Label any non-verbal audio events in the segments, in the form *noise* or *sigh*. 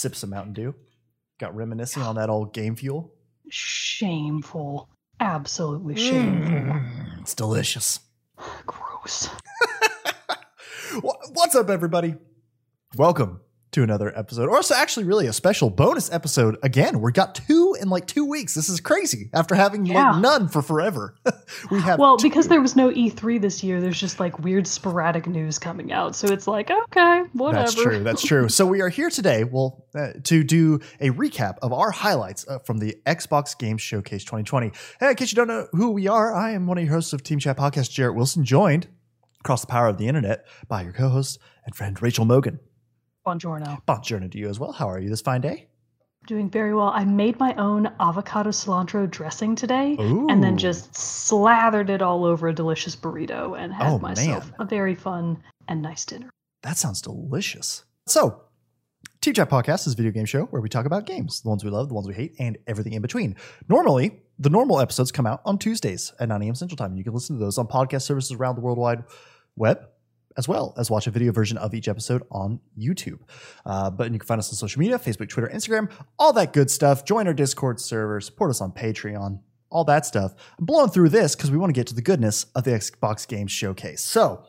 sips of Mountain Dew. Got reminiscing on that old game fuel. Shameful. Absolutely shameful. Mm, it's delicious. *sighs* Gross. *laughs* What's up, everybody? Welcome to another episode, or it's actually really a special bonus episode. Again, we got two in like two weeks. This is crazy after having Yeah. like none for forever. *laughs* we have Well, two. because there was no E3 this year, there's just like weird sporadic news coming out. So it's like, okay, whatever. That's true. That's *laughs* true. So we are here today, well, uh, to do a recap of our highlights uh, from the Xbox Games Showcase 2020. Hey, in case you don't know who we are, I am one of your hosts of Team Chat Podcast, Jarrett Wilson, joined across the power of the internet by your co-host and friend Rachel Mogan. Buongiorno. Bonjourno to you as well. How are you this fine day? Doing very well. I made my own avocado cilantro dressing today Ooh. and then just slathered it all over a delicious burrito and had Oh, myself man. a very fun and nice dinner. That sounds delicious. So, Team Chat Podcast is a video game show where we talk about games, the ones we love, the ones we hate, and everything in between. Normally, the normal episodes come out on Tuesdays at 9 a.m. Central Time. You can listen to those on podcast services around the World Wide Web, as well as watch a video version of each episode on YouTube. Uh, but you can find us on social media Facebook, Twitter, Instagram, all that good stuff. Join our Discord server, support us on Patreon, all that stuff. I'm blowing through this because we want to get to the goodness of the Xbox Games Showcase. So,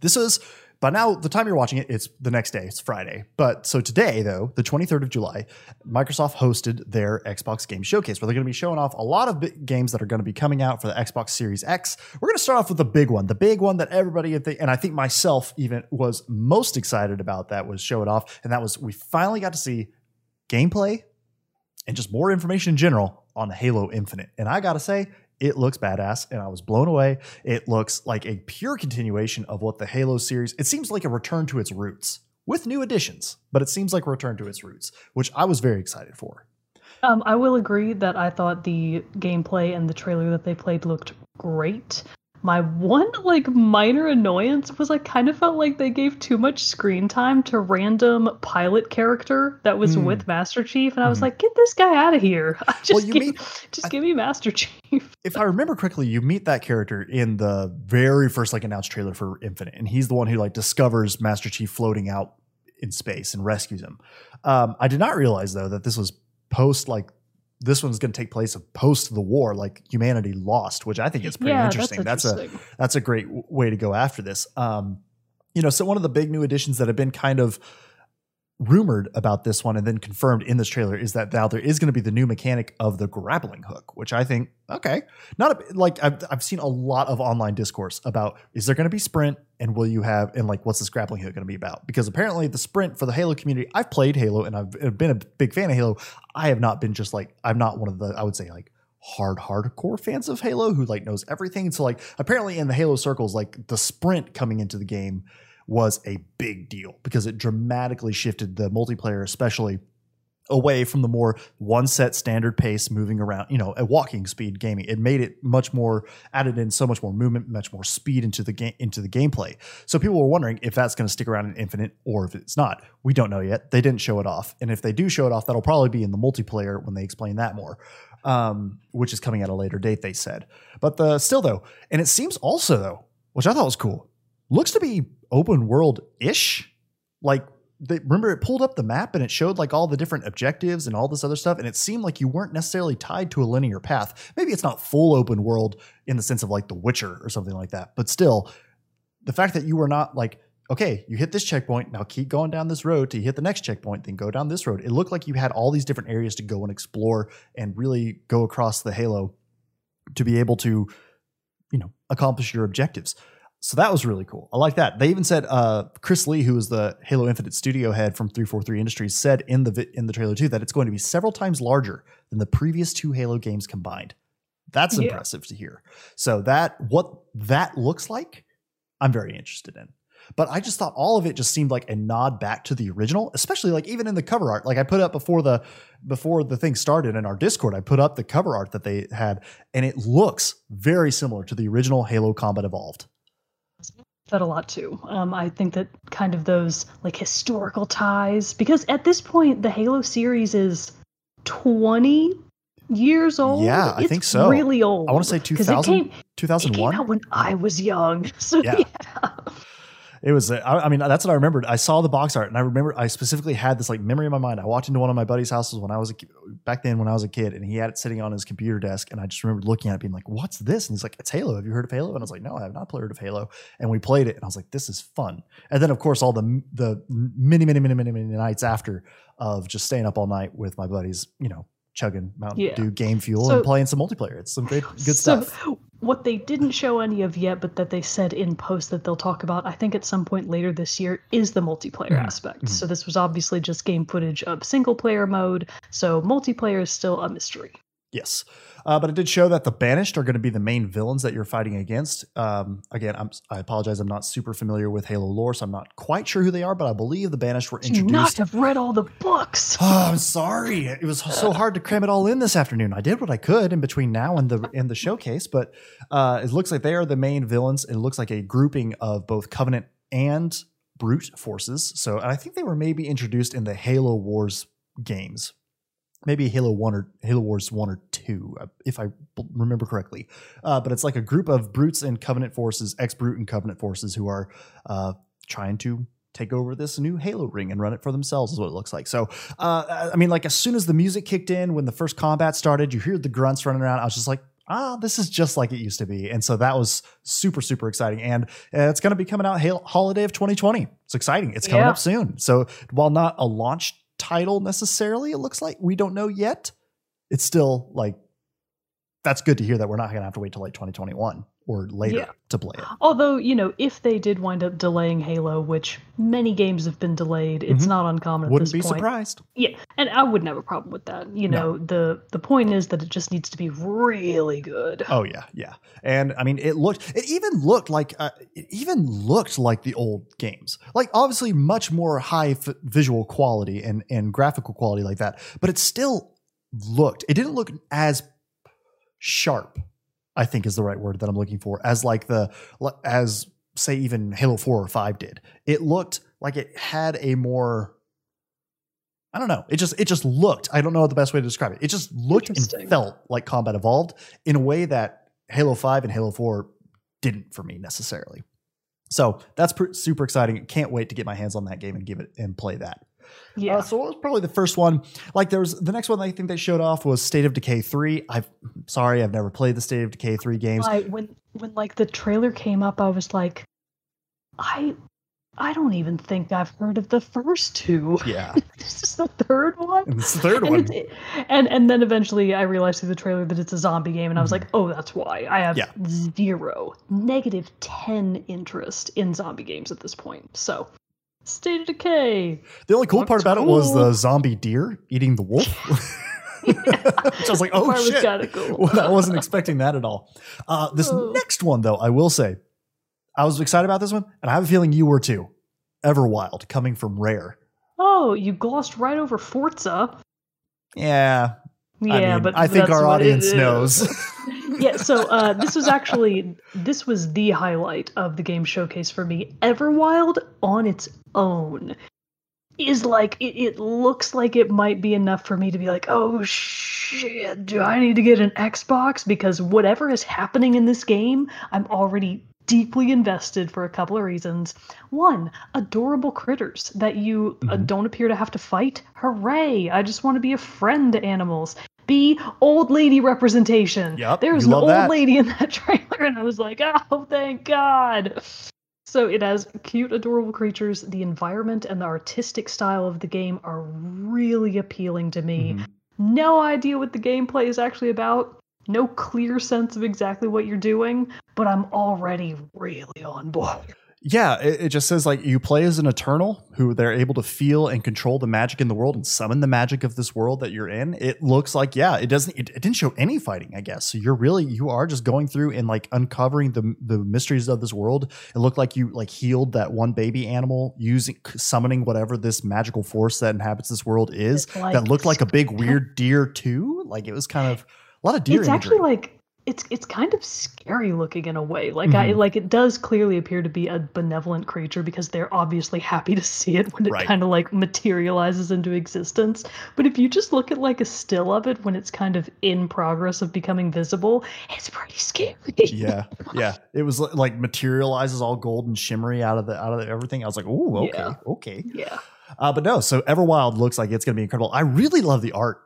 this is by now the time you're watching it it's the next day it's friday. But so today though the 23rd of july microsoft hosted their xbox game showcase where they're going to be showing off a lot of games that are going to be coming out for the xbox series x. We're going to start off with the big one the big one that everybody and i think myself even was most excited about that was show it off and that was we finally got to see gameplay and just more information in general on halo infinite. And i gotta say it looks badass and i was blown away it looks like a pure continuation of what the Halo series. It seems like a return to its roots with new additions, but it seems like a return to its roots, which I was very excited for. Um, I will agree that I thought the gameplay and the trailer that they played looked great. My one like minor annoyance was I kind of felt like they gave too much screen time to random pilot character that was Hmm. with Master Chief, and I was Mhm. like, get this guy out of here. *laughs* just Well, give, meet- just I- give me Master Chief. *laughs* If I remember correctly, you meet that character in the very first like announced trailer for Infinite, and he's the one who like discovers Master Chief floating out in space and rescues him. Um, I did not realize though that this was post like this one's going to take place of post the war, like humanity lost, which I think is pretty yeah, interesting. that's That's a that's a great w- way to go after this. Um, you know, so one of the big new additions that have been kind of rumored about this one and then confirmed in this trailer is that now there is going to be the new mechanic of the grappling hook, which I think okay, not a, like I've I've seen a lot of online discourse about is there going to be sprint and will you have and like what's this grappling hook going to be about? Because apparently the sprint for the Halo community, I've played Halo and I've been a big fan of Halo. I have not been just like I'm not one of the I would say like hard hardcore fans of Halo who like knows everything. So like apparently in the Halo circles, like the sprint coming into the game was a big deal because it dramatically shifted the multiplayer, especially away from the more one set standard pace moving around, you know, a walking speed gaming. It made it much more added in so much more movement, much more speed into the game into the gameplay. So people were wondering if that's going to stick around in Infinite or if it's not. We don't know yet. They didn't show it off. And if they do show it off, that'll probably be in the multiplayer when they explain that more. Um, which is coming at a later date, they said. But the still though, and it seems also though, which I thought was cool, looks to be open world ish. Like they remember it pulled up the map and it showed like all the different objectives and all this other stuff, and it seemed like you weren't necessarily tied to a linear path. Maybe it's not full open world in the sense of like The Witcher or something like that, but still, the fact that you were not like okay, you hit this checkpoint, now keep going down this road you hit the next checkpoint, then go down this road. It looked like you had all these different areas to go and explore and really go across the Halo to be able to, you know, accomplish your objectives. So that was really cool. I like that. They even said uh, Chris Lee, who is the Halo Infinite studio head from 343 Industries, said in the vi- in the trailer too that it's going to be several times larger than the previous two Halo games combined. That's Yeah. impressive to hear. So that what that looks like, I'm very interested in. But I just thought all of it just seemed like a nod back to the original, especially like even in the cover art. Like I put up before the before the thing started in our Discord, I put up the cover art that they had, and it looks very similar to the original Halo Combat Evolved. That a lot too. Um, I think that kind of those like historical ties, because at this point the Halo series is twenty years old. Yeah, I It's think so. Really old. I want to say 2000, It came, it came out when I was young. *laughs* So Yeah. yeah. It was. I, I mean, that's what I remembered. I saw the box art, and I remember I specifically had this like memory in my mind. I walked into one of my buddy's houses when I was a, back then when I was a kid, and he had it sitting on his computer desk, and I just remember looking at it, being like, "What's this?" And he's like, "It's Halo. Have you heard of Halo?" And I was like, "No, I have not played of Halo." And we played it, and I was like, "This is fun." And then, of course, all the the many, many, many, many, many nights after of just staying up all night with my buddies, you know, chugging Mountain Yeah. Dew game fuel So- and playing some multiplayer. It's some great, good So, stuff. What they didn't show any of yet, but that they said in post that they'll talk about, I think at some point later this year, is the multiplayer Mhm, aspect. mhm. So this was obviously just game footage of single player mode. So multiplayer is still a mystery. Yes. Uh, but it did show that the Banished are going to be the main villains that you're fighting against. Um, again, I'm, I apologize. I'm not super familiar with Halo lore, so I'm not quite sure who they are, but I believe the Banished were introduced. you not have read all the books. *sighs* Oh, I'm sorry. It was so hard to cram it all in this afternoon. I did what I could in between now and the and the showcase, but uh, it looks like they are the main villains. It looks like a grouping of both Covenant and Brute forces. So I think they were maybe introduced in the Halo Wars games, maybe Halo One or Halo Wars One or Two, uh, if I remember correctly. Uh, but it's like a group of Brutes and Covenant forces, ex Brute and Covenant forces, who are uh, trying to take over this new Halo ring and run it for themselves is what it looks like. So, uh, I mean, like as soon as the music kicked in, when the first combat started, you hear the grunts running around. I was just like, ah, this is just like it used to be. And so that was super, super exciting. And uh, it's going to be coming out Halo, holiday of 2020. It's exciting. It's coming Yeah. up soon. So while not a launch title necessarily, it looks like we don't know yet. It's still like, that's good to hear that we're not going to have to wait till like 2021 or later Yeah. to play it. Although, you know, if they did wind up delaying Halo, which many games have been delayed, it's Mhm. not uncommon at Wouldn't this be point. surprised. Yeah, and I wouldn't have a problem with that. You No. know, the the point is that it just needs to be really good. Oh yeah, yeah. And I mean, it looked. It even looked like. Uh, it even looked like the old games. Like obviously, much more high f- visual quality and and graphical quality like that. But it still looked. It didn't look as sharp. I think is the right word that I'm looking for. As like the as say even Halo Four or Five did. It looked like it had a more. I don't know. It just it just looked. I don't know the best way to describe it. It just looked and felt like Combat Evolved in a way that Halo 5 and Halo 4 didn't for me necessarily. So that's pr- super exciting. Can't wait to get my hands on that game and give it and play that. Yeah. Uh, so it was probably the first one? Like there was the next one I think they showed off was State of Decay 3. I've sorry, I've never played the State of Decay 3 games. I, when when like the trailer came up, I was like, I I don't even think I've heard of the first two. Yeah. *laughs* this is the third one. And it's the third And, one. it's- and and then eventually I realized through the trailer that it's a zombie game, and I was Mhm. like, oh, that's why I have Yeah. zero, negative ten interest in zombie games at this point. So, State of Decay. The only cool part about it was the zombie deer eating the wolf. *laughs* *laughs* Which I was like, oh was shit. cool. *laughs* Well, I wasn't expecting that at all. Uh, this Oh. next one, though, I will say, I was excited about this one, and I have a feeling you were too. Everwild, coming from Rare. Oh, you glossed right over Forza. Yeah, Yeah, I mean, but I think our audience knows. *laughs* yeah, so uh, this was actually this was the highlight of the game showcase for me. Everwild on its own is like it, it looks like it might be enough for me to be like, oh shit, do I need to get an Xbox? Because whatever is happening in this game, I'm already deeply invested for a couple of reasons. One, adorable critters that you uh, Mhm. don't appear to have to fight. Hooray! I just want to be a friend to animals. B, old lady representation. Yep, There's an old that. lady in that *laughs* trailer, and I was like, oh, thank God. So it has cute, adorable creatures. The environment and the artistic style of the game are really appealing to me. Mhm. No idea what the gameplay is actually about. No clear sense of exactly what you're doing, but I'm already really on board. Yeah, it, it just says like you play as an Eternal who they're able to feel and control the magic in the world and summon the magic of this world that you're in. It looks like yeah, it doesn't. It, it didn't show any fighting, I guess. So you're really you are just going through and like uncovering the the mysteries of this world. It looked like you like healed that one baby animal using summoning whatever this magical force that inhabits this world is. Like that looked like a big weird deer too. Like it was kind of a lot of deer. it's actually like it's it's kind of scary looking in a way. Like I Mhm. like it does clearly appear to be a benevolent creature because they're obviously happy to see it when it Right. kind of like materializes into existence. But if you just look at like a still of it when it's kind of in progress of becoming visible, it's pretty scary. yeah, yeah. It was like materializes all gold and shimmery out of the out of the, everything. I was like, "Ooh, okay, Yeah. okay." Yeah. Uh, but no, so Everwild looks like it's going to be incredible. I really love the art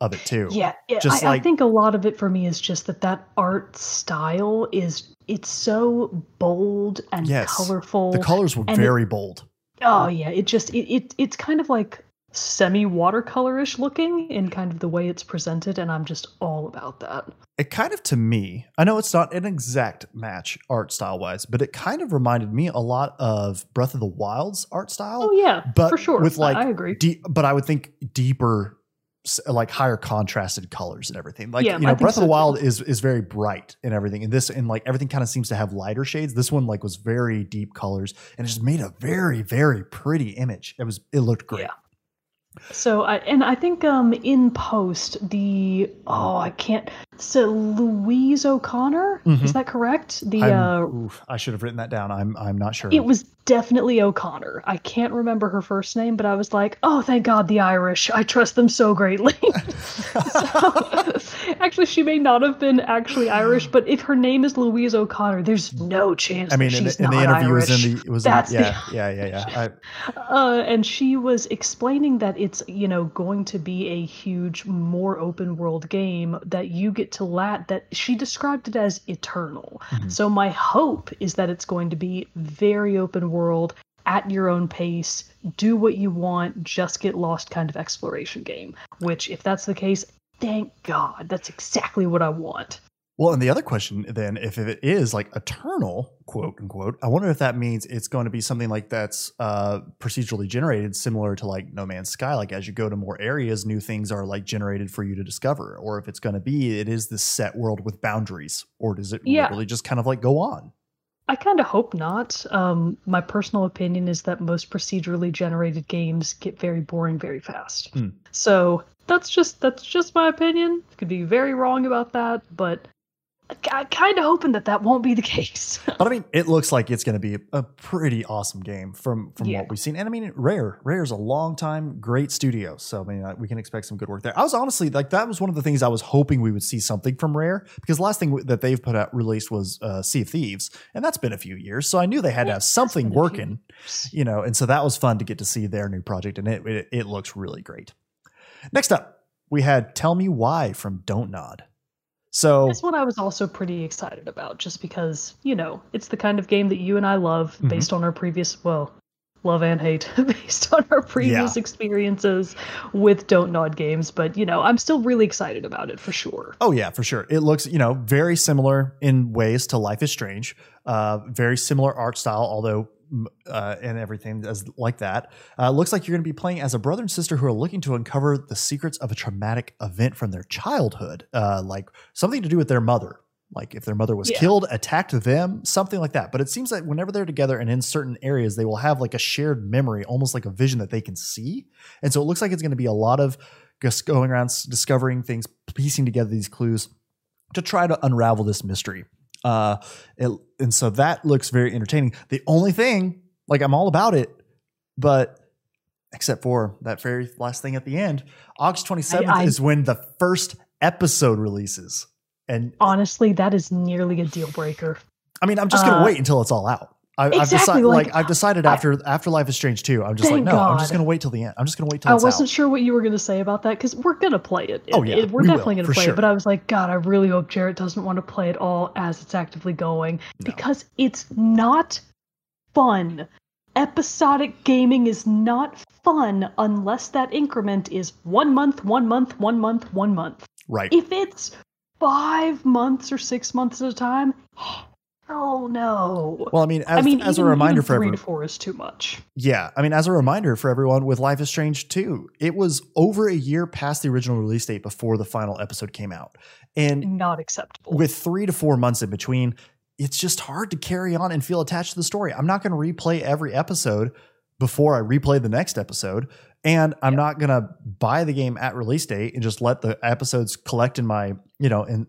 of it too. Yeah, yeah. Just I, I think a lot of it for me is just that that art style is it's so bold and Yes. colorful. the colors were and it- very bold. Oh yeah, it just it, it it's kind of like semi watercolorish looking in kind of the way it's presented, and I'm just all about that. It kind of to me, I know it's not an exact match art style wise, but it kind of reminded me a lot of Breath of the Wild's art style. Oh yeah, but for sure. with like I agree. deep, but I would think deeper, like higher contrasted colors and everything. Like Yeah, you know, think Breath so of the. Wild is is very bright and everything, and this and like everything kind of seems to have lighter shades. This one like was very deep colors, and it just made a very very pretty image. It was it looked great. Yeah. So I and I think um in post the oh I can't so Louise O'Connor Mhm. is that correct? The uh oof, I should have written that down. I'm I'm not sure. it was definitely O'Connor. I can't remember her first name, but I was like, oh thank God the Irish. I trust them so greatly. *laughs* So- actually, she may not have been actually Irish, but if her name is Louise O'Connor, there's no chance. I mean, in, the- in the interview was in the was in, That's the- yeah, yeah yeah yeah I, Uh, and she was explaining that it's you know going to be a huge, more open world game that you get to lat. That she described it as eternal. Mhm. So my hope is that it's going to be very open world at your own pace. Do what you want. Just get lost kind of exploration game. Which, if that's the case, thank God, that's exactly what I want. Well, and the other question then, if it is like eternal, quote unquote, I wonder if that means it's going to be something like that's uh, procedurally generated, similar to like No Man's Sky. Like as you go to more areas, new things are like generated for you to discover. Or if it's going to be, it is this set world with boundaries, or does it Yeah. really just kind of like go on? I kind of hope not. Um, my personal opinion is that most procedurally generated games get very boring very fast. Hmm. So that's just that's just my opinion. Could be very wrong about that, but I, kind of hoping that that won't be the case. *laughs* But I mean, it looks like it's going to be a pretty awesome game from from Yeah. what we've seen. And I mean, Rare, Rare is a long time great studio, so I mean, uh, we can expect some good work there. I was honestly like that was one of the things I was hoping we would see something from Rare because the last thing that they've put out released was uh, Sea of Thieves, and that's been a few years, so I knew they had to have something been a few working, you know. And so that was fun to get to see their new project, and it it, it looks really great. Next up, we had Tell Me Why from Don't Nod. So That's what I was also pretty excited about, just because you know it's the kind of game that you and I love, Mhm. based on our previous well, love and hate, *laughs* based on our previous experiences with Don't Nod games. But you know, I'm still really excited about it for sure. Oh yeah, for sure. It looks, you know, very similar in ways to Life is Strange. Uh, very similar art style, although uh, and everything as like that. Uh, looks like you're going to be playing as a brother and sister who are looking to uncover the secrets of a traumatic event from their childhood, uh, like something to do with their mother. Like if their mother was Yeah. killed, attacked them, something like that. But it seems like whenever they're together and in certain areas, they will have like a shared memory, almost like a vision that they can see. And so it looks like it's going to be a lot of just going around discovering things, piecing together these clues to try to unravel this mystery. Uh, it, and so that looks very entertaining. The only thing, like, I'm all about it, but except for that very last thing at the end, August 27th I- is when the first episode releases. And Honestly, that is nearly a deal breaker. I mean, I'm just gonna Uh, wait until it's all out. I, I've exactly, decided, like, like, I've decided I- after after Life is Strange 2, I'm just like, no, I'm just gonna wait till the end. I'm just gonna wait till I wasn't out. sure what you were going to say about that because we're going to play it. Oh, yeah, it- we're we will, definitely gonna play sure. it. But I was like, God, I really hope Jarrett doesn't want to play it all as it's actively going No. because it's not fun. Episodic gaming is not fun unless that increment is one month, one month, one month, one month. Right. If it's five months or six months at a time, oh no. Well, I mean, as, I mean, as even, a reminder for three everyone, to four is too much. Yeah, I mean, as a reminder for everyone with Life is Strange 2, it was over a year past the original release date before the final episode came out. And Not acceptable. with three to four months in between, it's just hard to carry on and feel attached to the story. I'm not going to replay every episode before I replay the next episode. And I'm Yeah. not going to buy the game at release date and just let the episodes collect in my, you know, in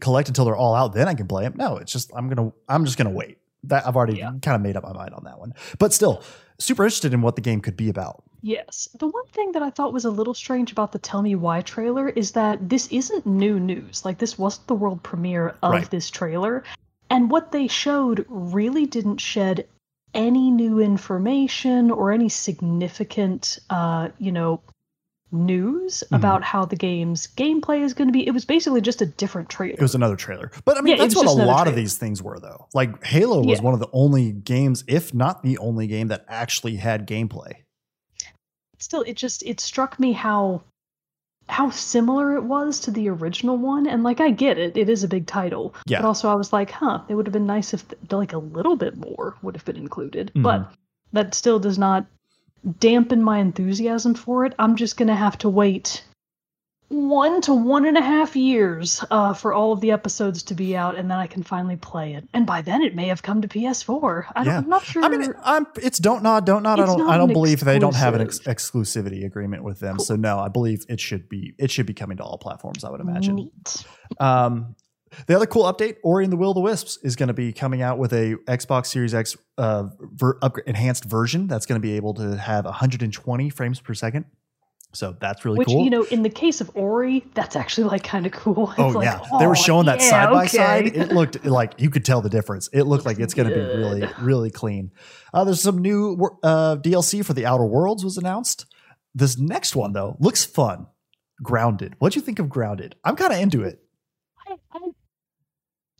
collect until they're all out, then I can play them. No, it's just I'm gonna I'm just gonna wait. That I've already Yeah. kind of made up my mind on that one. But still, super interested in what the game could be about. Yes. The one thing that I thought was a little strange about the Tell Me Why trailer is that this isn't new news. Like, this wasn't the world premiere of Right. this trailer. And what they showed really didn't shed any new information or any significant, uh, you know, news Mhm. about how the game's gameplay is going to be. It was basically just a different trailer. It was another trailer. But I mean, Yeah, that's what a lot of these things were, though. Like Halo was Yeah. one of the only games, if not the only game, that actually had gameplay. still it just it struck me how how similar it was to the original one and like i get it it is a big title Yeah. but also i was like huh it would have been nice if like a little bit more would have been included but Mhm. that still does not dampen my enthusiasm for it i'm just gonna have to wait one to one and a half years uh, for all of the episodes to be out and then i can finally play it and by then it may have come to ps4 I don't, Yeah. i'm not sure I mean, I'm it's don't nod, don't nod. I don't. not I don't believe they don't have an ex- exclusivity agreement with them. Cool. So no, I believe it should be it should be coming to all platforms. I would imagine. neat Um, the other cool update, Ori and the Will of the Wisps, is going to be coming out with a Xbox Series X uh, ver- upgra- enhanced version that's going to be able to have 120 frames per second. So that's really Which cool. you know, in the case of Ori, that's actually like kind of cool. *laughs* It's Oh like, yeah, they were "Oh, showing that yeah, side by okay." side. It *laughs* looked like you could tell the difference. It looked like it's going to be really, really clean. Uh, there's some new uh, DLC for the Outer Worlds was announced. This next one though looks fun. Grounded. What'd you think of Grounded? I'm kind of into it.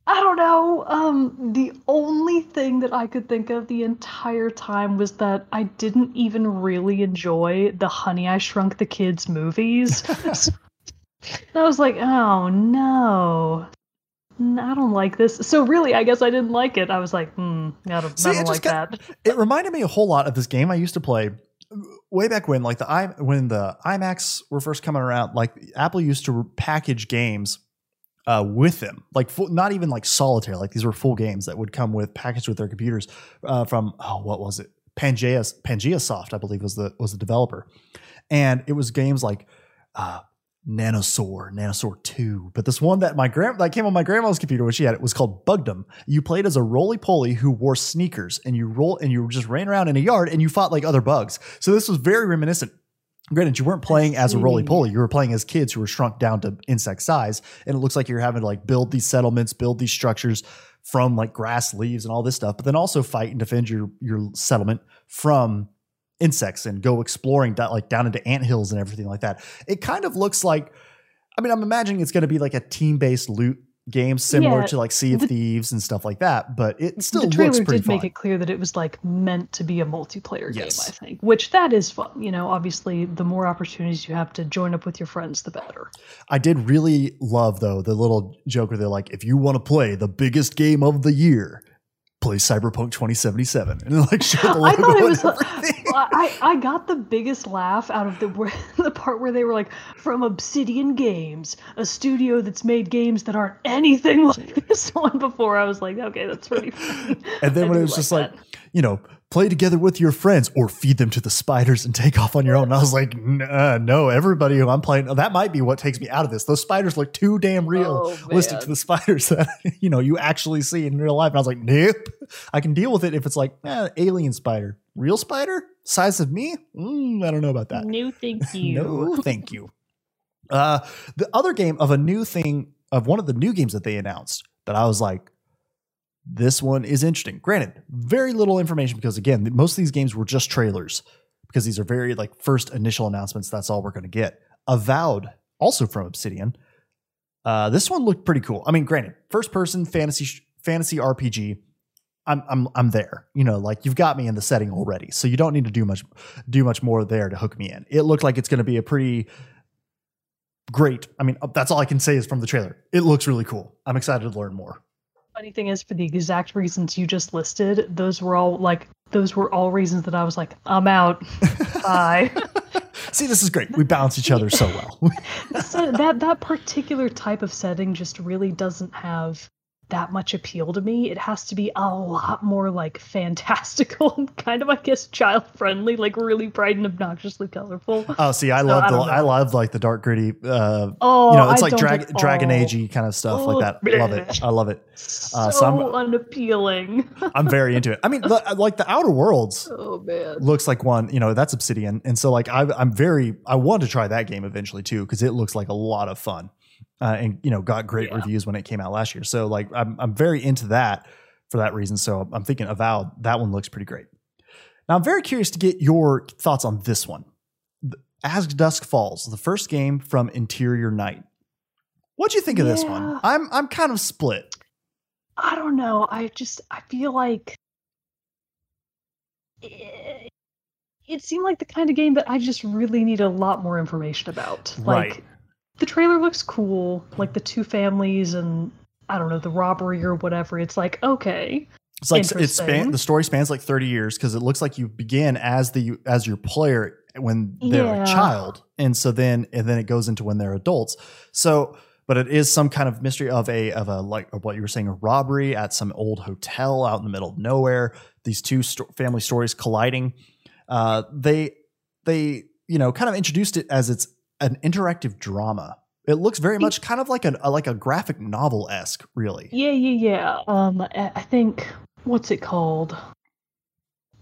I, don't know. Um, the only thing that I could think of the entire time was that I didn't even really enjoy the Honey I Shrunk the Kids movies. *laughs* I was like, oh no. I don't like this. So really, I guess I didn't like it. I was like, hmm, I don't, See, I don't like got- that. It reminded me a whole lot of this game I used to play way back when, like the i when the iMacs were first coming around. Like Apple used to package games uh, with them, like full, not even like solitaire. Like these were full games that would come with packaged with their computers uh, from oh, what was it? Pangea Pangea Soft, I believe was the was the developer, and it was games like. Uh, Nanosaur, Nanosaur 2. But this one that my grand that came on my grandma's computer when she had it was called Bugdom. You played as a roly poly who wore sneakers and you roll and you just ran around in a yard and you fought like other bugs. So this was very reminiscent. Granted, you weren't playing as a roly poly, you were playing as kids who were shrunk down to insect size. And it looks like you're having to like build these settlements, build these structures from like grass, leaves, and all this stuff, but then also fight and defend your your settlement from insects and go exploring da- like down into ant hills and everything like that. It kind of looks like I mean, I'm imagining it's going to be like a team-based loot game similar Yeah, to like Sea of the- Thieves and stuff like that, but it still the looks trailer pretty did fun. make it clear that it was like meant to be a multiplayer Yes. game, I think. Which that is fun. You know, obviously the more opportunities you have to join up with your friends, the better. I did really love though the little joke where they're like, if you want to play the biggest game of the year, play Cyberpunk 2077, *laughs* and like showed the I logo thought it was. I, I got the biggest laugh out of the *laughs* the part where they were like, "From Obsidian Games, a studio that's made games that aren't anything like *laughs* this one before." I was like, "Okay, that's pretty *laughs* funny." And then I when it was just like, you know, play together with your friends or feed them to the spiders and take off on your own. And I was like, "N- uh, no, everybody who I'm playing, that might be what takes me out of this. Those spiders look too damn real Oh, listed to the spiders that, you know, you actually see in real life. And I was like, nope, I can deal with it if it's like, eh, alien spider. Real spider? Size of me? Mm, I don't know about that. No, thank *laughs* you. No, thank you. Uh, the other game of a new thing of one of the new games that they announced that I was like, this one is interesting. Granted, very little information because again, most of these games were just trailers because these are very like first initial announcements. That's all we're going to get. Avowed, also from Obsidian. Uh, this one looked pretty cool. I mean, granted, first person fantasy fantasy RPG. I'm I'm I'm there. You know, like you've got me in the setting already, so you don't need to do much do much more there to hook me in. It looked like it's going to be a pretty great. I mean, oh, that's all I can say is from the trailer. It looks really cool. I'm excited to learn more. Funny thing is, for the exact reasons you just listed, those were all like those were all reasons that I was like, I'm out. Bye. *laughs* *laughs* See, this is great. We balance each other so well. *laughs* so that that particular type of setting just really doesn't have that much appeal to me. It has to be a lot more like fantastical and *laughs* kind of, I guess, child friendly, like really bright and obnoxiously colorful. Oh, see, I So, love the I love like the dark gritty. Uh, Oh, you know, it's I like drag, Dragon all. Agey kind of stuff like that. Oh, Love it. I love it. So Uh, so I'm- unappealing. *laughs* I'm very into it. I mean, like the Outer Worlds Oh man. looks like one. You know, that's Obsidian, and so like I, I'm very I want to try that game eventually too because it looks like a lot of fun, uh, and you know got great Yeah. reviews when it came out last year. So like I'm I'm very into that for that reason. So I'm thinking Avowed that one looks pretty great. Now I'm very curious to get your thoughts on this one. As Dusk Falls, the first game from Interior Night. What do you think of this one? I'm I'm kind of split. I don't know. I just I feel like it, it seemed like the kind of game that I just really need a lot more information about. Right. The trailer looks cool, like the two families and I don't know, the robbery or whatever. It's like, okay. It's like it span the story spans like 30 years because it looks like you begin as the as your player when they're Yeah. a child. And so then and then it goes into when they're adults. So but it is some kind of mystery of a of a like of what you were saying a robbery at some old hotel out in the middle of nowhere. These two sto- family stories colliding. Uh, they they you know kind of introduced it as it's an interactive drama. It looks very much kind of like a, a like a graphic novel esque, really. Yeah, yeah, yeah. Um I I think what's it called?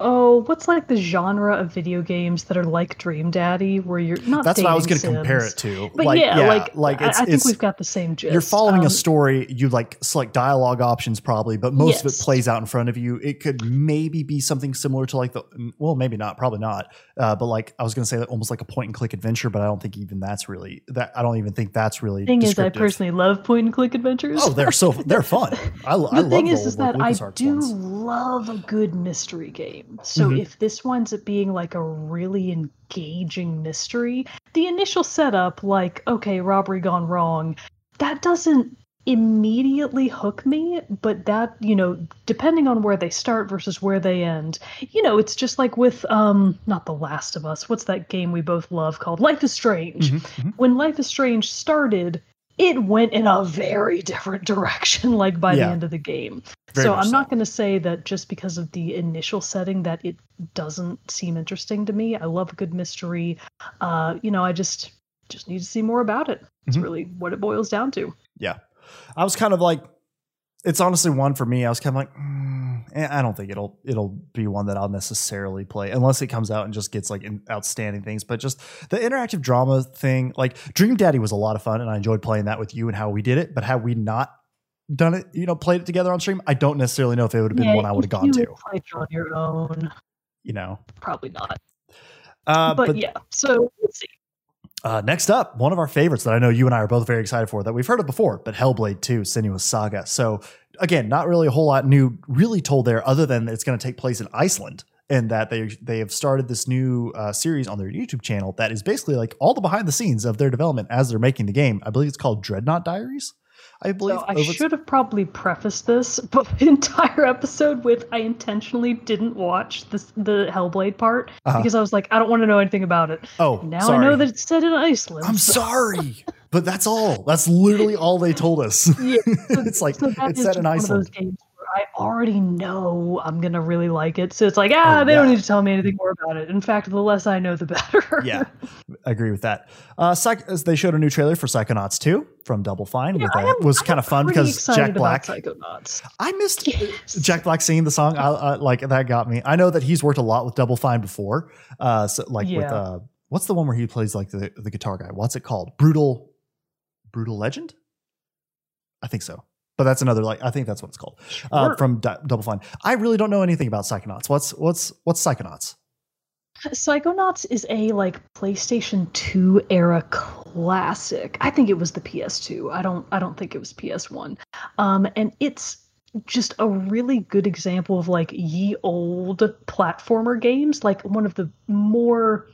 Oh, what's like the genre of video games that are like Dream Daddy, where you're not. That's what I was going to compare it to. But yeah, like, like I- it's, I, think we've got the same gist. you're following Um, a story. You like select dialogue options probably, but most of it plays out in front of you. It could maybe be something similar to like the well, maybe not, probably not. Uh, but like I was going to say, that almost like a point and click adventure, but I don't think even that's really that. I don't even think that's really. thing is, I personally love point and click adventures. Oh, they're so they're fun. *laughs* I, the I love thing is, is that I do ones. love a good mystery game. So Mhm. if this winds up being like a really engaging mystery, the initial setup, like okay, robbery gone wrong, that doesn't immediately hook me. But that you know, depending on where they start versus where they end, you know, it's just like with um, not The Last of Us. What's that game we both love called Life is Strange? Mhm, mhm. when Life is Strange started, it went in a very different direction, like by Yeah. the end of the game. Very so I'm not going to say that just because of the initial setting that it doesn't seem interesting to me. I love a good mystery. Uh, you know, I just just need to see more about it. It's Mhm. really what it boils down to. Yeah, I was kind of like, it's honestly one for me. I was kind of like, mm, eh, I don't think it'll it'll be one that I'll necessarily play unless it comes out and just gets like in, outstanding things. But just the interactive drama thing, like Dream Daddy was a lot of fun, and I enjoyed playing that with you and how we did it. But had we not done it, you know, played it together on stream, I don't necessarily know if it would have been Yeah, one I would have gone to. played it on your own, You know, probably not. uh, but, but yeah, so let's see. Uh, next up, one of our favorites that I know you and I are both very excited for that we've heard of before, but Hellblade 2 Senua's Saga. So, again, not really a whole lot new really told there other than it's going to take place in Iceland and that they they have started this new uh, series on their YouTube channel that is basically like all the behind the scenes of their development as they're making the game. I believe it's called Dreadnought Diaries. I believe So I should have probably prefaced this, *laughs* but the entire episode with I intentionally didn't watch this the Hellblade part Uh-huh. because I was like, I don't want to know anything about it. Oh, Now sorry. I know that it's set in Iceland. I'm so- *laughs* sorry, but that's all. That's literally all they told us. Yeah, *laughs* so- it's like so it's set in one of Iceland. Those games where I already know I'm gonna really like it. So it's like, ah, Oh, they don't need to tell me anything more about it. In fact, the less I know, the better. yeah, I *laughs* agree with that. Uh, Psych- they showed a new trailer for Psychonauts 2 from Double Fine. Yeah, was kind of fun because Jack Black. Psychonauts. I missed uh, Yes. Jack Black singing the song. I, I, like that got me. I know that he's worked a lot with Double Fine before. Uh, so like with uh, what's the one where he plays like the the guitar guy? What's it called? Brutal, Brutal Legend. I think so. But that's another like I think that's what it's called uh, from D- Double Fine. I really don't know anything about Psychonauts. What's what's what's Psychonauts? Psychonauts is a like PlayStation 2 era classic. I think it was the PS2. I don't I don't think it was PS1. Um and it's just a really good example of like ye old platformer games, like one of the more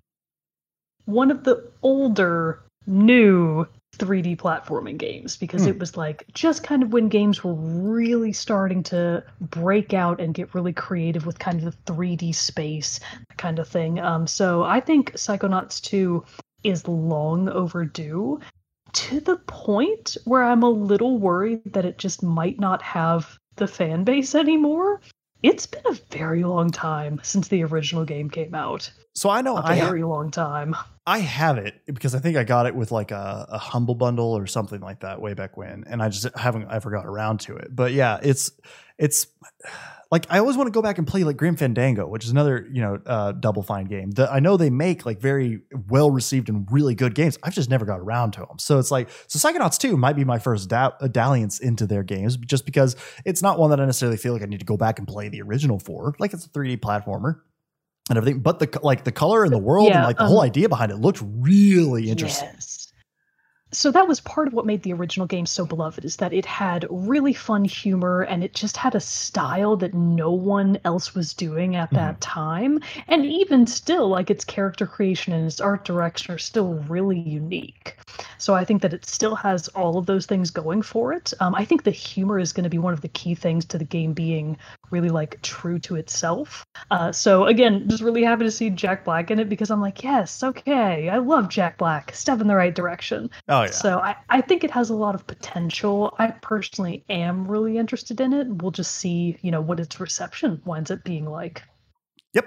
one of the older new 3D platforming games because Hmm. it was like just kind of when games were really starting to break out and get really creative with kind of the 3D space kind of thing. Um, so I think Psychonauts 2 is long overdue to the point where I'm a little worried that it just might not have the fan base anymore. It's been a very long time since the original game came out. So I know A I ha- very long time. I have it because I think I got it with like a, a humble bundle or something like that way back when, and I just haven't ever got around to it. But yeah, it's it's like I always want to go back and play like Grim Fandango, which is another you know uh, Double Fine game. that I know they make like very well received and really good games. I've just never got around to them. So it's like so Psychonauts two might be my first da- dalliance into their games, just because it's not one that I necessarily feel like I need to go back and play the original for. Like it's a 3D platformer and everything. But the like the color and the world Yeah, and like the whole um, idea behind it looked really interesting. Yes. So that was part of what made the original game so beloved is that it had really fun humor and it just had a style that no one else was doing at that time. And even still, like its character creation and its art direction are still really unique. So I think that it still has all of those things going for it. Um, I think the humor is going to be one of the key things to the game being really like true to itself. Uh, so again, just really happy to see Jack Black in it because I'm like, yes, okay, I love Jack Black. Step in the right direction. Oh yeah. So I, I think it has a lot of potential. I personally am really interested in it. We'll just see, you know, what its reception winds up being like. Yep.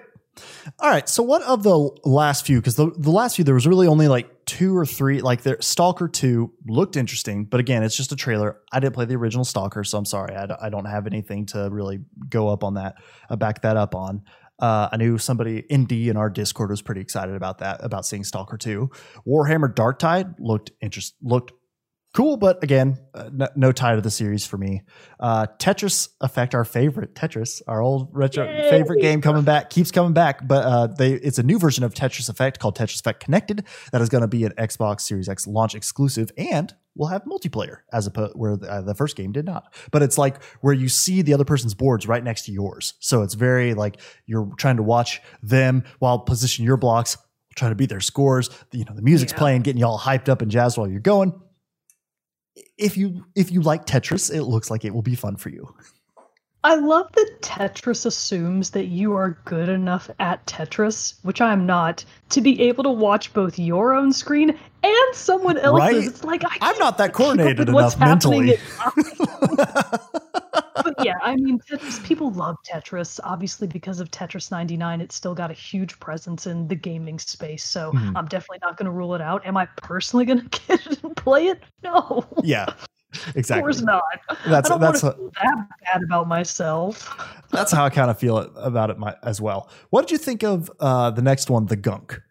All right. So what of the last few? Because the, the last few there was really only like two or three. Like there, Stalker Two looked interesting, but again, it's just a trailer. I didn't play the original Stalker, so I'm sorry. I, d- I don't have anything to really go up on that, uh, back that up on. Uh, I knew somebody ND in our Discord was pretty excited about that, about seeing Stalker Two. Warhammer Dark Tide looked interest looked cool, but again, uh, no, no tie to the series for me. Uh, Tetris Effect, our favorite Tetris, our old retro Yay! favorite game, coming back, keeps coming back. But uh, they it's a new version of Tetris Effect called Tetris Effect Connected that is going to be an Xbox Series X launch exclusive and will have multiplayer as opposed where the, uh, the first game did not. But it's like where you see the other person's boards right next to yours, so it's very like you're trying to watch them while position your blocks. Trying to beat their scores, you know the music's Yeah. playing, getting you all hyped up and jazzed while you're going if you if you like Tetris, it looks like it will be fun for you. I love that Tetris assumes that you are good enough at Tetris, which I'm not, to be able to watch both your own screen and someone else's. Right? It's like I I'm not that can't keep up coordinated enough mentally. *laughs* *laughs* but yeah, I mean, Tetris. People love Tetris, obviously because of Tetris 99. It's still got a huge presence in the gaming space, so Mhm. I'm definitely not going to rule it out. Am I personally going *laughs* to get it and play it? No, yeah, *laughs* of course not. That's I don't that's want to feel that bad about myself. *laughs* that's how I kind of feel about it my, as well. What did you think of uh, the next one, the Gunk?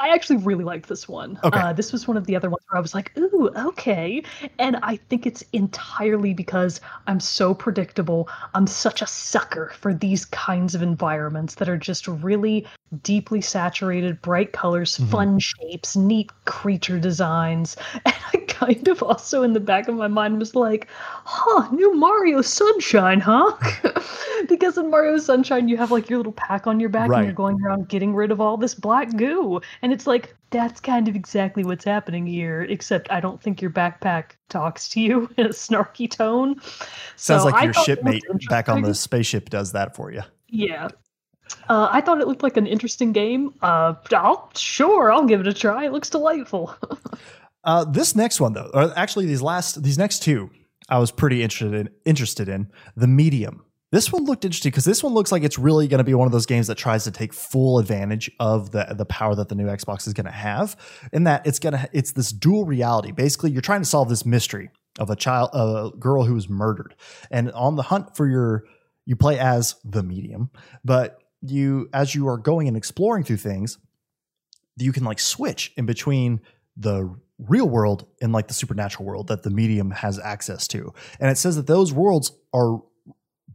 I actually really liked this one. Okay. Uh, this was one of the other ones where I was like, ooh, okay. And I think it's entirely because I'm so predictable. I'm such a sucker for these kinds of environments that are just really deeply saturated, bright colors, Mhm. fun shapes, neat creature designs. *laughs* And I kind of also in the back of my mind was like, huh, new Mario Sunshine, huh? *laughs* because in Mario Sunshine, you have like your little pack on your back Right. and you're going around getting rid of all this black goo. And it's like, that's kind of exactly what's happening here, except I don't think your backpack talks to you *laughs* in a snarky tone. Sounds So like your shipmate back on the spaceship does that for you. Yeah. Uh, I thought it looked like an interesting game. Uh, I'll sure I'll give it a try. It looks delightful. *laughs* Uh, this next one though, or actually these last these next two, I was pretty interested in. Interested in the medium. This one looked interesting because this one looks like it's really going to be one of those games that tries to take full advantage of the the power that the new Xbox is going to have. In that it's gonna it's this dual reality. Basically, you're trying to solve this mystery of a child, a girl who was murdered, and on the hunt for your you play as the medium, but you as you are going and exploring through things, you can like switch in between the real world and like the supernatural world that the medium has access to. And it says that those worlds are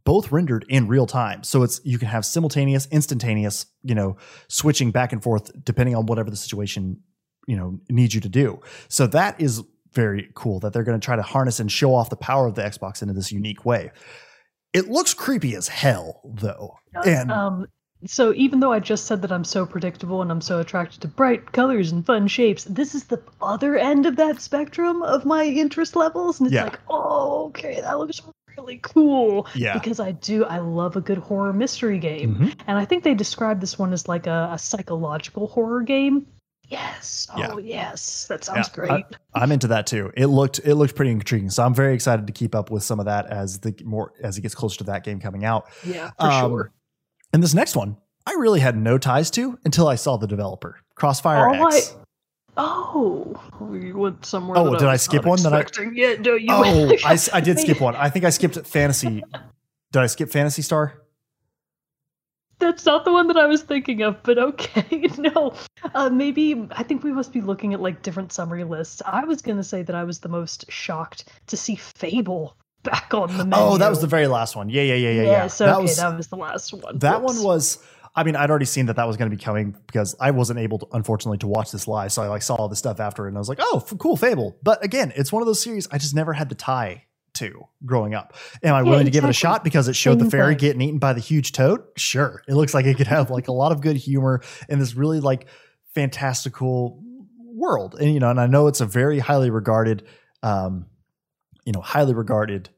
both rendered in real time. So it's you can have simultaneous, instantaneous, you know, switching back and forth depending on whatever the situation, you know, needs you to do. So that is very cool that they're going to try to harness and show off the power of the Xbox into this unique way. It looks creepy as hell though. And um, so even though I just said that I'm so predictable and I'm so attracted to bright colors and fun shapes, this is the other end of that spectrum of my interest levels, and it's Yeah. like, oh, okay, that looks really cool. yeah. Because I do, I love a good horror mystery game. Mhm. And I think they described this one as like a, a psychological horror game. Yes. Yeah. Oh yes. That sounds Yeah, great. I'm into that too. It looked it looked pretty intriguing, so I'm very excited to keep up with some of that as the more as it gets closer to that game coming out. yeah, for Um, sure. And this next one, I really had no ties to until I saw the developer, Crossfire Oh, X. Oh, we went somewhere. Oh, did I was skip one that I- Yeah, no, you. Oh, I, I did skip one. I think I skipped Phantasy. *laughs* Did I skip Phantasy Star? That's not the one that I was thinking of, but okay. *laughs* no, uh, maybe I think we must be looking at like different summary lists. I was gonna say that I was the most shocked to see Fable back on the menu. Oh, that was the very last one. Yeah, yeah, yeah, yeah, yeah. Yes, okay, that was that was the last one. that Whoops. one was. I mean, I'd already seen that that was going to be coming because I wasn't able to, unfortunately, to watch this live. So I like saw all the stuff after, and I was like, "Oh, cool, Fable." But again, it's one of those series I just never had the tie to growing up. Am I Yeah, willing to give it a shot because it showed the fairy getting eaten by the huge toad? Sure, it looks like it could have like a lot of good humor in this really like fantastical world, and you know, and I know it's a very highly regarded, um, you know, highly regarded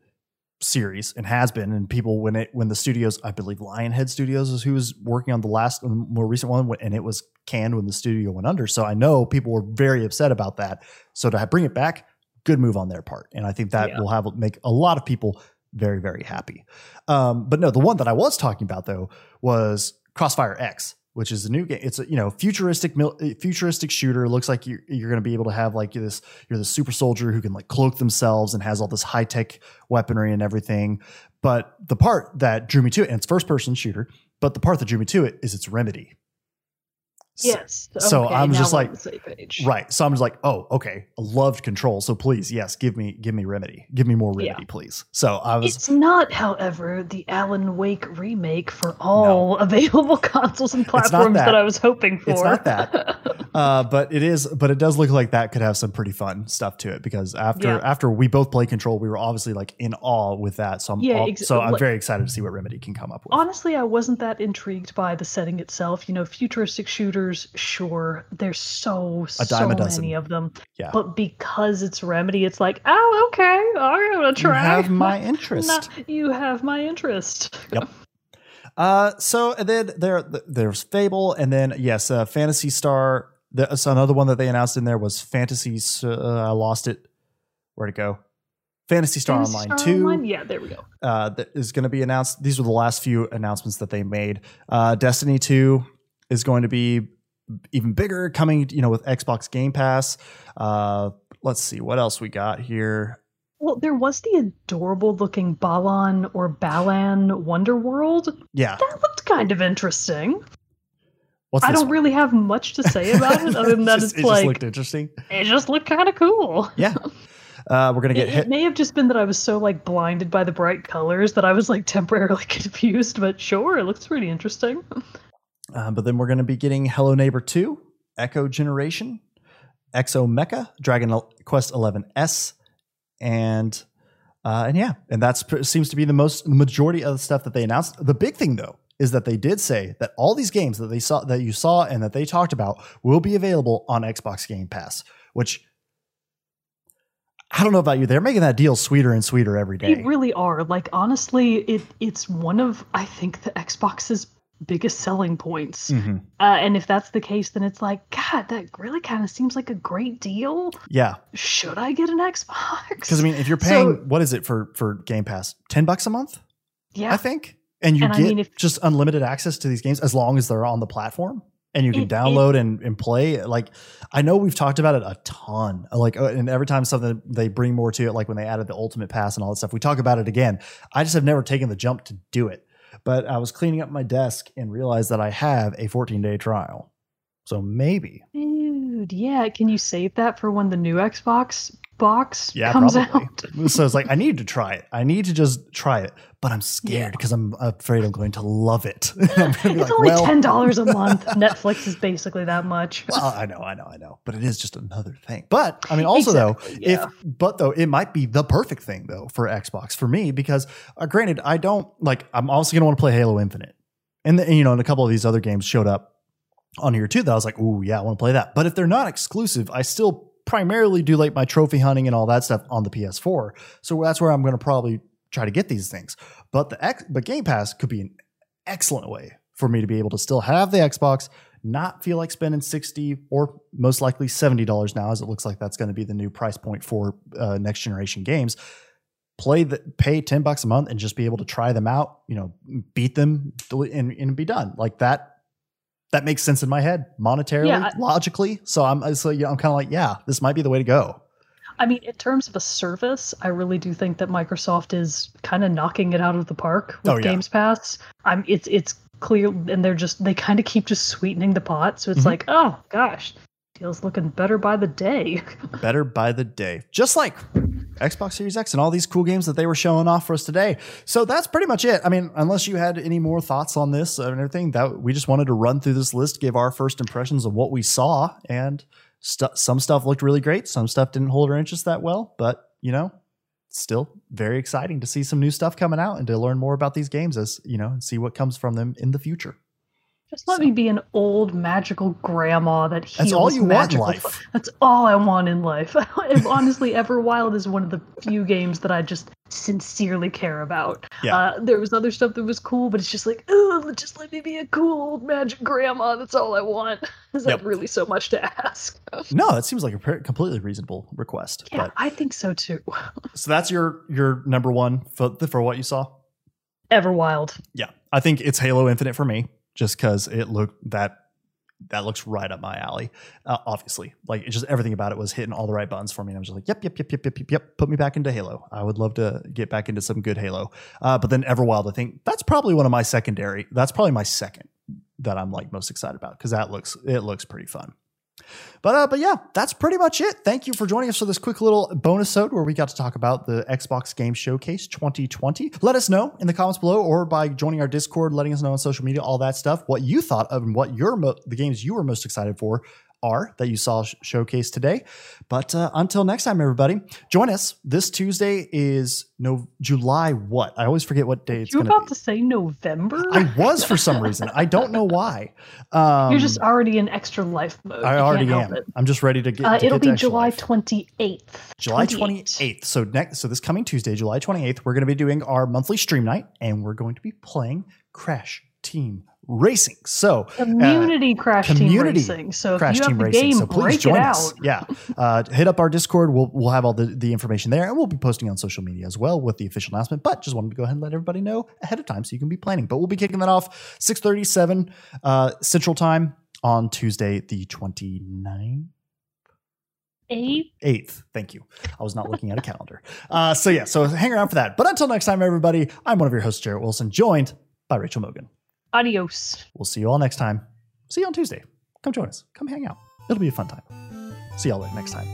series and has been. And people when it when the studios i believe lionhead studios is who was working on the last more recent one and it was canned when the studio went under. So i know people were very upset about that. So to bring it back good move on their part and i think that Yeah. will have make a lot of people very very happy um, but no the one that i was talking about though was crossfire x which is a new game it's a you know futuristic mil- futuristic shooter looks like you're, you're going to be able to have like this you're the super soldier who can like cloak themselves and has all this high tech weaponry and everything. But the part that drew me to it, and it's first person shooter, but the part that drew me to it is its remedy. Yes. so okay, I'm just like- on the same page. Right. So I'm just like, oh, okay. Loved control. So please, yes, give me give me remedy. Give me more Yeah. remedy, please. So I was It's not, however, the Alan Wake remake for all *laughs* available consoles and platforms that. that. I was hoping for. It's not that. *laughs* uh, but it is but it does look like that could have some pretty fun stuff to it because after Yeah. after we both played control, we were obviously like in awe with that. So I'm Yeah, all- ex- so I'm like- very excited to see what remedy can come up with. Honestly, I wasn't that intrigued by the setting itself. You know, futuristic sure, there's so so many of them. Yeah. But because it's Remedy, it's like, oh, okay, I'm gonna you try. have my *laughs* interest. Nah, you have my interest. Yep. Uh, so and then there there's Fable, and then yes, uh, Phantasy Star. The, so another one that they announced in there was Phantasy. Uh, I lost it. Where'd it go? Phantasy Star Phantasy Online Star Two Online? Yeah, there we go. uh, that is going to be announced. These were the last few announcements that they made. Uh, Destiny Two is going to be even bigger, coming you know with Xbox Game Pass. Uh, let's see what else we got here. Well, there was the adorable looking Balan or Balan Wonder World. Yeah, That looked kind of interesting. what's I don't one? really have much to say about it *laughs* other than that just, it's it like just looked interesting. it just looked kind of cool. Yeah. Uh, we're gonna It, get it hit. may have just been that I was so like blinded by the bright colors that I was like *laughs* temporarily *laughs* confused, but sure, it looks pretty interesting. Uh, but then we're going to be getting Hello Neighbor 2, Echo Generation, Exo Mecha, Dragon Quest 11S, and uh, and yeah, and that pr- seems to be the most the majority of the stuff that they announced. The big thing though is that they did say that all these games that they saw that you saw and that they talked about will be available on Xbox Game Pass, which I don't know about you. They're making that deal sweeter and sweeter every day. They really are. Like honestly, it it's one of I think the Xbox's biggest selling points. Mhm. Uh, and if that's the case, then it's like, God, that really kind of seems like a great deal. Yeah, Should I get an Xbox? because I mean, if you're paying, So- what is it for for Game Pass? Ten bucks a month. yeah, I think. And you And I get mean, if- just unlimited access to these games as long as they're on the platform and you can It- download and, and play. Like, I know we've talked about it a ton. Like, uh, and every time something they bring more to it, like when they added the Ultimate Pass and all that stuff, we talk about it again. I just have never taken the jump to do it. But I was cleaning up my desk and realized that I have a 14 day trial. So maybe. Dude, yeah. Can you save that for when the new Xbox box Yeah, comes probably. out? *laughs* so it's like, I need to try it. I need to just try it. But I'm scared because I'm afraid I'm going to love it. *laughs* I'm gonna be It's like, only well, ten dollars a *laughs* month. Netflix is basically that much. Well, I know, I know, I know, but it is just another thing. But I mean, also Exactly, though, yeah. if but though it might be the perfect thing though for Xbox for me because uh, granted, I don't like. I'm also gonna want to play Halo Infinite, and, the, and you know, and a couple of these other games showed up on here too. That I was like, ooh, yeah, I want to play that. But if they're not exclusive, I still primarily do like my trophy hunting and all that stuff on the PS4. So that's where I'm gonna probably try to get these things. But the X, but Game Pass could be an excellent way for me to be able to still have the Xbox, not feel like spending 60 or most likely $70 now, as it looks like that's going to be the new price point for uh, next generation games, play the pay 10 bucks a month and just be able to try them out, you know, beat them and, and be done. Like that that makes sense in my head monetarily, yeah, I, logically. So I'm so yeah, I'm kind of like, yeah, this might be the way to go. I mean, in terms of a service, I really do think that Microsoft is kind of knocking it out of the park with oh, yeah. Games Pass. I'm it's it's clear and they're just they kind of keep just sweetening the pot. So it's mm-hmm. like, oh gosh, deal's looking better by the day. *laughs* better by the day. Just like Xbox Series X and all these cool games that they were showing off for us today. So that's pretty much it. I mean, unless you had any more thoughts on this and everything, that we just wanted to run through this list, give our first impressions of what we saw, and st- some stuff looked really great, some stuff didn't hold our interest that well, but you know, still very exciting to see some new stuff coming out and to learn more about these games as you know and see what comes from them in the future. Just let so. me be an old magical grandma that heals That's all you magical. want in life. That's all I want in life. *laughs* Honestly, Everwild is one of the few games that I just sincerely care about. Yeah. Uh, there was other stuff that was cool, but it's just like, oh, just let me be a cool old magic grandma. That's all I want. *laughs* Is that really so much to *laughs* ask? no, that seems like a completely reasonable request. Yeah, but. I think so too. so that's your your number one for for what you saw. Everwild. Yeah, I think it's Halo Infinite for me, just because it looked that that looks right up my alley. Uh, obviously, like it's just everything about it was hitting all the right buttons for me. And I was just like, yep, yep, yep, yep, yep, yep, yep. Put me back into Halo. I would love to get back into some good Halo. Uh, but then Everwild, I think that's probably one of my secondary. That's probably my second that I'm like most excited about because that looks it looks pretty fun. But uh, but yeah, that's pretty much it. Thank you for joining us for this quick little bonus episode where we got to talk about the Xbox Game Showcase 2020. Let us know in the comments below or by joining our Discord, letting us know on social media, all that stuff, what you thought of and what your mo- the games you were most excited for are that you saw sh- showcased today. But uh, until next time, everybody, join us. This Tuesday is no July. What I always forget what day it's. You about be. to say November? I was for some reason. I don't know why. Um, You're just already in extra life mode. I already am. I'm just ready to get. Uh, to it'll get be July 28th. July 28th. So next, so this coming Tuesday, July 28th, we're going to be doing our monthly stream night, and we're going to be playing Crash Team Racing. So community uh, crash community team racing. So crash team racing. Game, so please join us. Yeah, uh, hit up our Discord. We'll we'll have all the the information there, and we'll be posting on social media as well with the official announcement. But just wanted to go ahead and let everybody know ahead of time so you can be planning. But we'll be kicking that off six thirty seven uh, Central Time on Tuesday, the 29th. Eighth. Eighth. Thank you. I was not looking at a calendar. Uh, so yeah, so hang around for that. But until next time, everybody, I'm one of your hosts, Jarrett Wilson, joined by Rachel Mogan. Adios. We'll see you all next time. See you on Tuesday. Come join us. Come hang out. It'll be a fun time. See y'all next time.